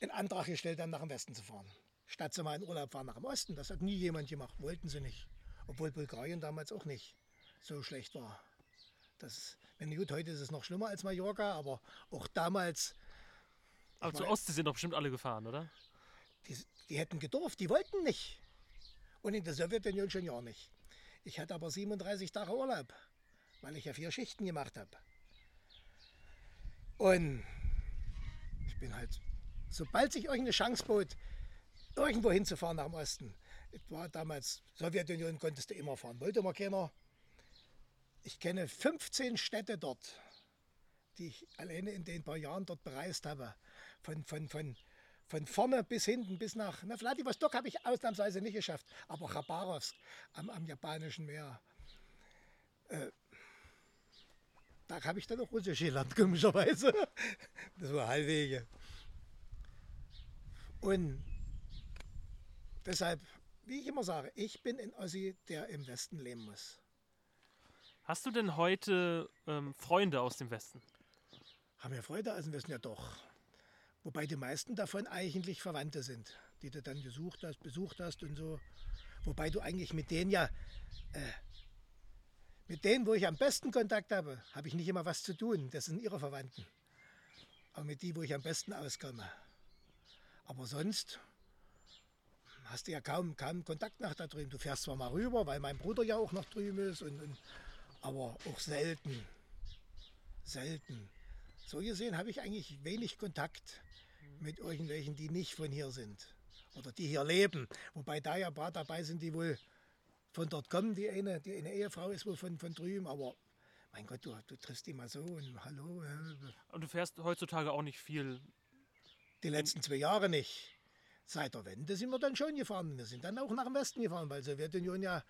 einen Antrag gestellt haben, nach dem Westen zu fahren statt sie mal in Urlaub fahren nach dem Osten. Das hat nie jemand gemacht, wollten sie nicht. Obwohl Bulgarien damals auch nicht so schlecht war. Das, wenn gut, heute ist es noch schlimmer als Mallorca, aber auch damals. Aber zur Ostsee sind doch bestimmt alle gefahren, oder? Die, die hätten gedurft, die wollten nicht. Und in der Sowjetunion schon ja nicht. Ich hatte aber 37 Tage Urlaub, weil ich ja vier Schichten gemacht habe. Und ich bin halt, sobald sich irgendeine Chance bot, irgendwo hinzufahren nach dem Osten. War damals, Sowjetunion konntest du immer fahren, wollte immer keiner. Ich kenne 15 Städte dort, die ich alleine in den paar Jahren dort bereist habe. Von, von, von, von vorne bis hinten, bis nach na, Vladivostok habe ich ausnahmsweise nicht geschafft, aber Chabarovsk am, am japanischen Meer. Äh, da habe ich dann auch Russisch gelernt, komischerweise. Das war Halbwege. Und Deshalb, wie ich immer sage, ich bin ein Ossi, der im Westen leben muss. Hast du denn heute ähm, Freunde aus dem Westen? Haben wir Freunde aus dem Westen? Ja doch. Wobei die meisten davon eigentlich Verwandte sind, die du dann gesucht hast, besucht hast und so. Wobei du eigentlich mit denen ja, äh, mit denen, wo ich am besten Kontakt habe, habe ich nicht immer was zu tun. Das sind ihre Verwandten. Aber mit denen, wo ich am besten auskomme. Aber sonst hast du ja kaum, kaum Kontakt nach da drüben. Du fährst zwar mal rüber, weil mein Bruder ja auch noch drüben ist, und, und aber auch selten. Selten. So gesehen habe ich eigentlich wenig Kontakt mit irgendwelchen, die nicht von hier sind oder die hier leben. Wobei da ja ein paar dabei sind, die wohl von dort kommen. Die eine, die eine Ehefrau ist wohl von, von drüben, aber mein Gott, du, du triffst die mal so und hallo. Und du fährst heutzutage auch nicht viel? Die letzten zwei Jahre nicht. Seit der Wende sind wir dann schon gefahren. Wir sind dann auch nach dem Westen gefahren, weil Sowjetunion ja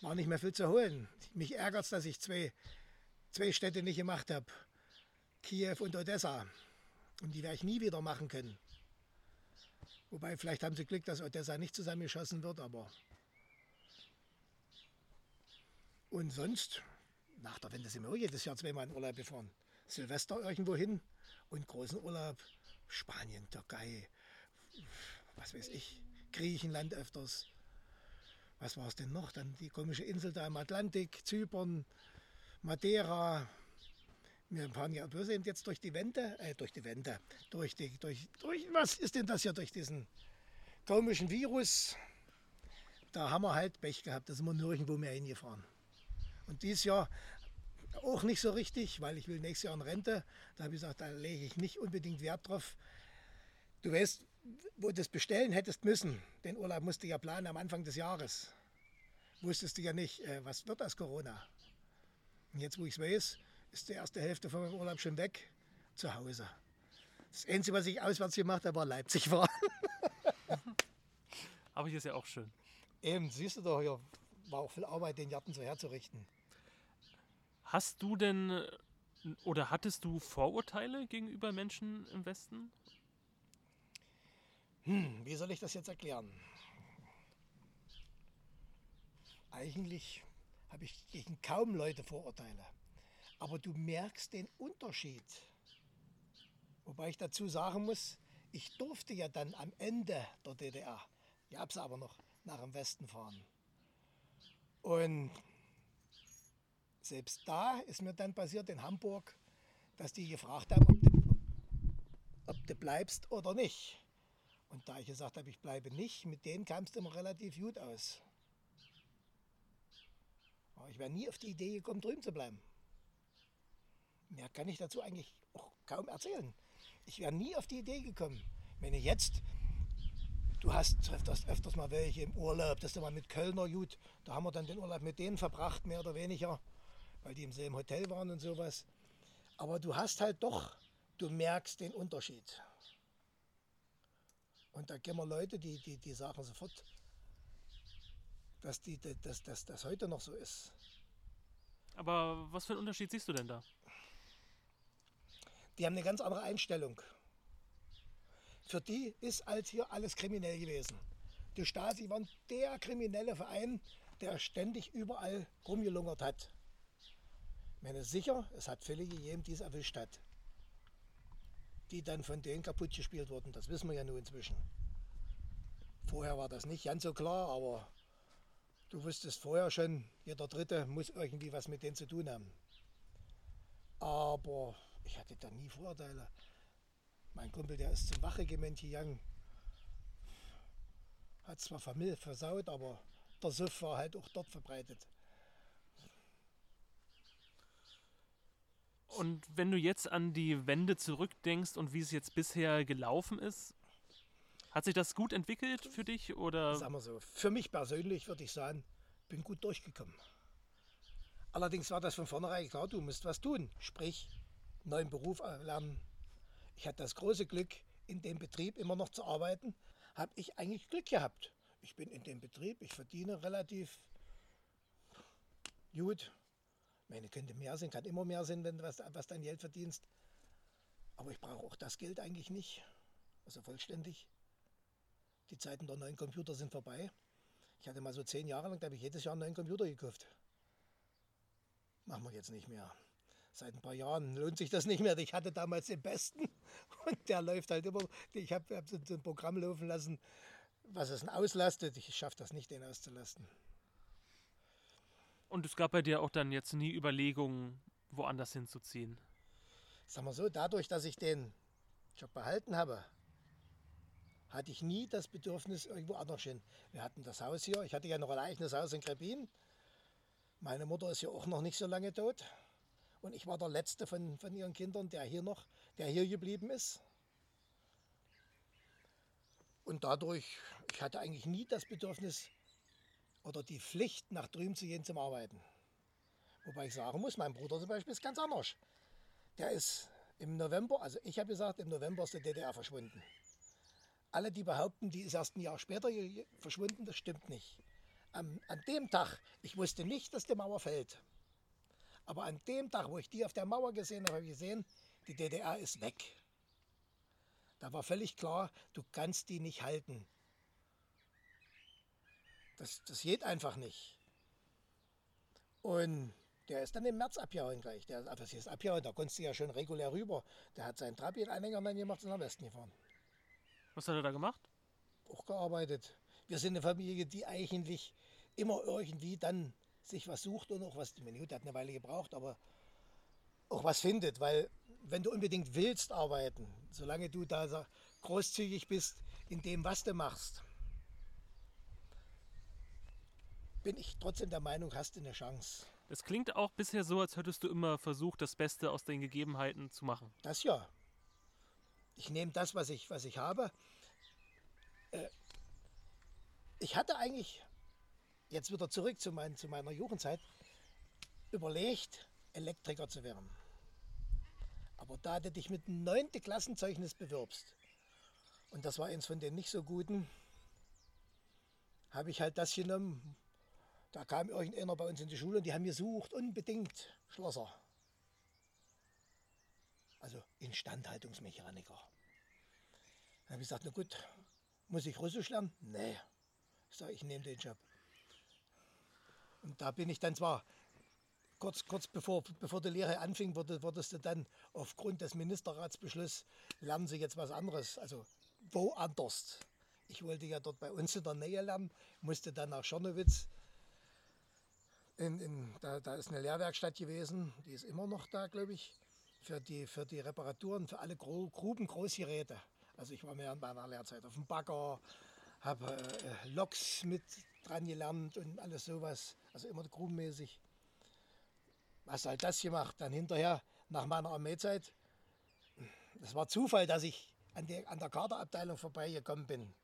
war nicht mehr viel zu holen. Mich ärgert es, dass ich zwei, zwei Städte nicht gemacht habe. Kiew und Odessa. Und die werde ich nie wieder machen können. Wobei, vielleicht haben sie Glück, dass Odessa nicht zusammengeschossen wird, aber. Und sonst, nach der Wende sind wir auch jedes Jahr zweimal in Urlaub gefahren. Silvester irgendwo hin und großen Urlaub. Spanien, Türkei, was weiß ich, Griechenland öfters. Was war es denn noch? Dann die komische Insel da im Atlantik, Zypern, Madeira. Wir fahren ja bloß eben jetzt durch die Wände, äh, durch die Wände, durch die, durch, durch, was ist denn das hier, durch diesen komischen Virus. Da haben wir halt Pech gehabt, da sind wir nirgendwo mehr hingefahren. Und dieses Jahr auch nicht so richtig, weil ich will nächstes Jahr in Rente. Da habe ich gesagt, da lege ich nicht unbedingt Wert drauf. Du weißt, wo du das bestellen hättest müssen, den Urlaub musst du ja planen am Anfang des Jahres. Wusstest du ja nicht, äh, was wird aus Corona. Und jetzt, wo ich es weiß, ist die erste Hälfte von meinem Urlaub schon weg, zu Hause. Das Einzige, was ich auswärts gemacht habe, war Leipzig fahren. Aber hier ist ja auch schön. Eben, siehst du doch, hier war auch viel Arbeit, den Garten so herzurichten. Hast du denn Oder hattest du Vorurteile gegenüber Menschen im Westen? Hm, wie soll ich das jetzt erklären? Eigentlich habe ich gegen kaum Leute Vorurteile. Aber du merkst den Unterschied. Wobei ich dazu sagen muss, ich durfte ja dann am Ende der DDR, gab es aber noch, nach dem Westen fahren. Und selbst da ist mir dann passiert in Hamburg, dass die gefragt haben, ob du, ob du bleibst oder nicht. Und da ich gesagt habe, ich bleibe nicht, mit denen kam es immer relativ gut aus. Aber ich wäre nie auf die Idee gekommen, drüben zu bleiben. Mehr kann ich dazu eigentlich auch kaum erzählen. Ich wäre nie auf die Idee gekommen. Wenn ich jetzt, du hast öfters, öfters mal welche im Urlaub, das ist mal mit Kölner gut, da haben wir dann den Urlaub mit denen verbracht, mehr oder weniger, weil die im selben Hotel waren und sowas. Aber du hast halt doch, du merkst den Unterschied. Und da gehen wir Leute, die, die, die sagen sofort, dass, die, dass, dass das heute noch so ist. Aber was für einen Unterschied siehst du denn da? Die haben eine ganz andere Einstellung. Für die ist als hier alles kriminell gewesen. Die Stasi war der kriminelle Verein, der ständig überall rumgelungert hat. Ich meine, sicher, es hat Fälle gegeben, die es erwischt hat. Die dann von denen kaputt gespielt wurden. Das wissen wir ja nun inzwischen. Vorher war das nicht ganz so klar, aber du wusstest vorher schon, jeder Dritte muss irgendwie was mit denen zu tun haben. Aber ich hatte da nie Vorteile. Mein Kumpel, der ist zum Wachregiment gegangen. Hat zwar Familie versaut, aber der Suff war halt auch dort verbreitet. Und wenn du jetzt an die Wende zurückdenkst und wie es jetzt bisher gelaufen ist, hat sich das gut entwickelt für dich oder? Sagen wir so, für mich persönlich würde ich sagen, bin gut durchgekommen. Allerdings war das von vornherein klar, du musst was tun. Sprich, neuen Beruf lernen. Ich hatte das große Glück, in dem Betrieb immer noch zu arbeiten. Habe ich eigentlich Glück gehabt. Ich bin in dem Betrieb, ich verdiene relativ gut. Ich meine, könnte mehr sein, kann immer mehr sein, wenn du was, was dein Geld verdienst. Aber ich brauche auch das Geld eigentlich nicht. Also vollständig. Die Zeiten der neuen Computer sind vorbei. Ich hatte mal so zehn Jahre lang, da habe ich jedes Jahr einen neuen Computer gekauft. Machen wir jetzt nicht mehr seit ein paar Jahren lohnt sich das nicht mehr. Ich hatte damals den besten und der läuft halt immer. Ich habe hab so ein Programm laufen lassen, was es auslastet. Ich schaffe das nicht, den auszulasten. Und es gab bei dir auch dann jetzt nie Überlegungen, woanders hinzuziehen? Sagen wir so, dadurch, dass ich den Job behalten habe, hatte ich nie das Bedürfnis, irgendwo anders hin. Wir hatten das Haus hier. Ich hatte ja noch ein eigenes Haus in Krebin. Meine Mutter ist ja auch noch nicht so lange tot. Und ich war der Letzte von, von ihren Kindern, der hier noch, der hier geblieben ist. Und dadurch, ich hatte eigentlich nie das Bedürfnis oder die Pflicht, nach drüben zu gehen zum Arbeiten. Wobei ich sagen muss, mein Bruder zum Beispiel ist ganz anders. Der ist im November, also ich habe gesagt, im November ist die DDR verschwunden. Alle, die behaupten, die ist erst ein Jahr später verschwunden, das stimmt nicht. Am, an dem Tag, ich wusste nicht, dass die Mauer fällt. Aber an dem Tag, wo ich die auf der Mauer gesehen habe, habe ich gesehen, die DDR ist weg. Da war völlig klar, du kannst die nicht halten. Das, das geht einfach nicht. Und der ist dann im März abgehauen gleich. Der, also das ist abgehauen, da konntest du ja schon regulär rüber. Der hat seinen Trabi-Anhänger dann gemacht und nach Westen gefahren. Was hat er da gemacht? Auch gearbeitet. Wir sind eine Familie, die eigentlich immer irgendwie dann sich was sucht und auch was, die Minute hat eine Weile gebraucht, aber auch was findet, weil wenn du unbedingt willst arbeiten, solange du da großzügig bist in dem, was du machst, bin ich trotzdem der Meinung, hast du eine Chance. Es klingt auch bisher so, als hättest du immer versucht, das Beste aus den Gegebenheiten zu machen. Das ja. Ich nehme das, was ich, was ich habe. Äh, ich hatte eigentlich jetzt wieder zurück zu, mein, zu meiner Jugendzeit, überlegt, Elektriker zu werden. Aber da du dich mit einem 9. Klassenzeugnis bewirbst, und das war eins von den nicht so guten, habe ich halt das genommen. Da kam irgendeiner bei uns in die Schule und die haben gesucht, unbedingt Schlosser. also Instandhaltungsmechaniker. Dann habe ich gesagt, na gut, muss ich Russisch lernen? Nee. Ich sage, ich nehme den Job. Und da bin ich dann zwar kurz, kurz bevor, bevor die Lehre anfing, wurde, wurdest du dann aufgrund des Ministerratsbeschlusses, lernen Sie jetzt was anderes, also woanders. Ich wollte ja dort bei uns in der Nähe lernen, musste dann nach Schornowitz. In, in, da, da ist eine Lehrwerkstatt gewesen, die ist immer noch da, glaube ich, für die, für die Reparaturen, für alle Gro Gruben, Großgeräte. Also ich war während meiner Lehrzeit auf dem Bagger, habe äh, Loks mit dran gelernt und alles sowas, also immer grubenmäßig. Was halt das gemacht? Dann hinterher, nach meiner Armeezeit, das war Zufall, dass ich an, die, an der Kaderabteilung vorbeigekommen bin.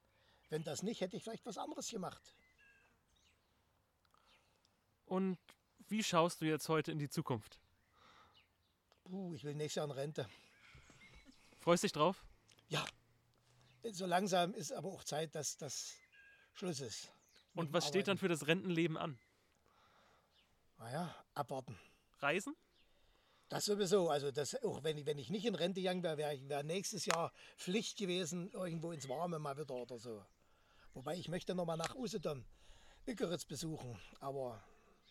Wenn das nicht, hätte ich vielleicht was anderes gemacht. Und wie schaust du jetzt heute in die Zukunft? Puh, ich will nächstes Jahr in Rente. Freust dich drauf? Ja. So langsam ist aber auch Zeit, dass das Schluss ist. Und was steht dann für das Rentenleben an? Naja, abwarten. Reisen? Das sowieso. Also das, auch wenn ich, wenn ich nicht in Rente gegangen wäre, wäre wär nächstes Jahr Pflicht gewesen, irgendwo ins Warme mal wieder oder so. Wobei ich möchte noch mal nach Usedom, Ickeritz besuchen. Aber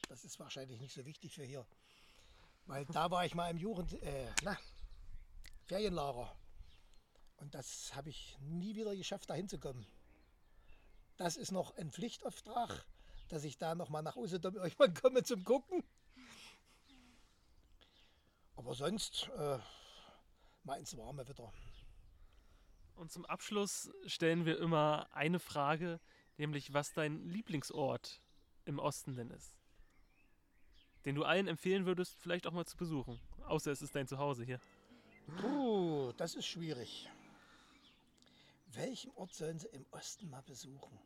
das ist wahrscheinlich nicht so wichtig für hier. Weil da war ich mal im Jugend, äh, na, Ferienlager. Und das habe ich nie wieder geschafft, da hinzukommen. Das ist noch ein Pflichtauftrag, dass ich da noch mal nach Usedom irgendwann komme zum Gucken. Aber sonst äh, mal ins Warme wieder. Und zum Abschluss stellen wir immer eine Frage, nämlich was dein Lieblingsort im Osten denn ist. Den du allen empfehlen würdest, vielleicht auch mal zu besuchen. Außer es ist dein Zuhause hier. Puh, das ist schwierig. Welchen Ort sollen sie im Osten mal besuchen?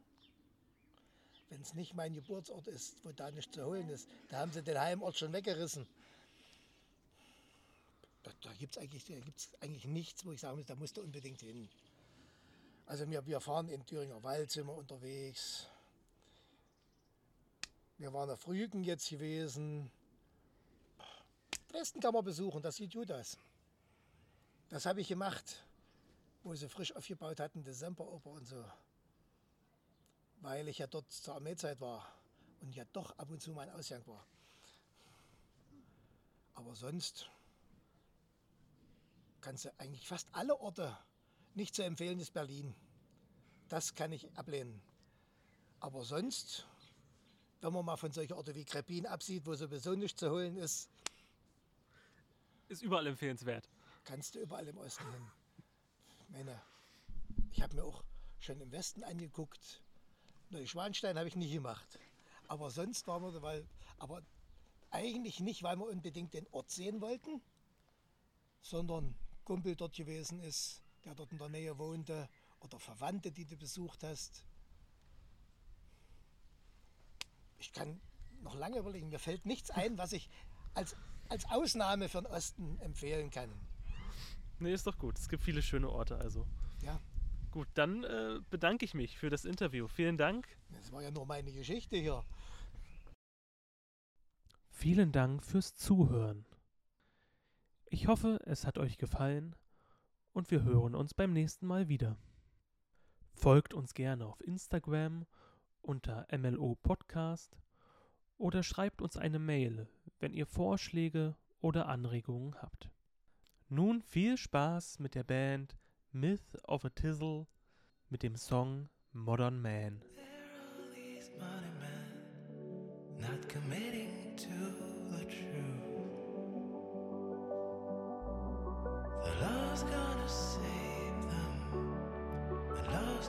Wenn es nicht mein Geburtsort ist, wo da nichts zu holen ist, da haben sie den Heimort schon weggerissen. Da, gibt es eigentlich, eigentlich nichts, wo ich sagen muss, da musst du unbedingt hin. Also wir, wir fahren in Thüringer Wald, sind wir unterwegs. Wir waren auf Rügen jetzt gewesen. Dresden kann man besuchen, das sieht gut aus. Das habe ich gemacht, wo sie frisch aufgebaut hatten, die Semperoper und so. Weil ich ja dort zur Armeezeit war und ja doch ab und zu mein Ausgang war. Aber sonst kannst du eigentlich fast alle Orte nicht zu empfehlen, ist Berlin. Das kann ich ablehnen. Aber sonst, wenn man mal von solchen Orten wie Krepin absieht, wo sowieso nichts zu holen ist, ist überall empfehlenswert. Kannst du überall im Osten hin. Ich meine, ich habe mir auch schon im Westen angeguckt. Neuschwanstein habe ich nicht gemacht. Aber sonst waren wir, weil, aber eigentlich nicht, weil wir unbedingt den Ort sehen wollten, sondern Kumpel dort gewesen ist, der dort in der Nähe wohnte, oder Verwandte, die du besucht hast. Ich kann noch lange überlegen, mir fällt nichts ein, was ich als, als Ausnahme für den Osten empfehlen kann. Nee, ist doch gut. Es gibt viele schöne Orte also. Ja. Gut, dann äh, bedanke ich mich für das Interview. Vielen Dank. Das war ja nur meine Geschichte hier. Vielen Dank fürs Zuhören. Ich hoffe, es hat euch gefallen und wir hören uns beim nächsten Mal wieder. Folgt uns gerne auf Instagram unter MLO Podcast oder schreibt uns eine Mail, wenn ihr Vorschläge oder Anregungen habt. Nun viel Spaß mit der Band Myth of a Tizzle mit dem Song Modern Man. Not committing to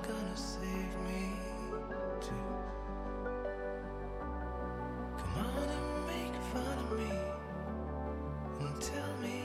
gonna save me too. Come on and make fun of me and tell me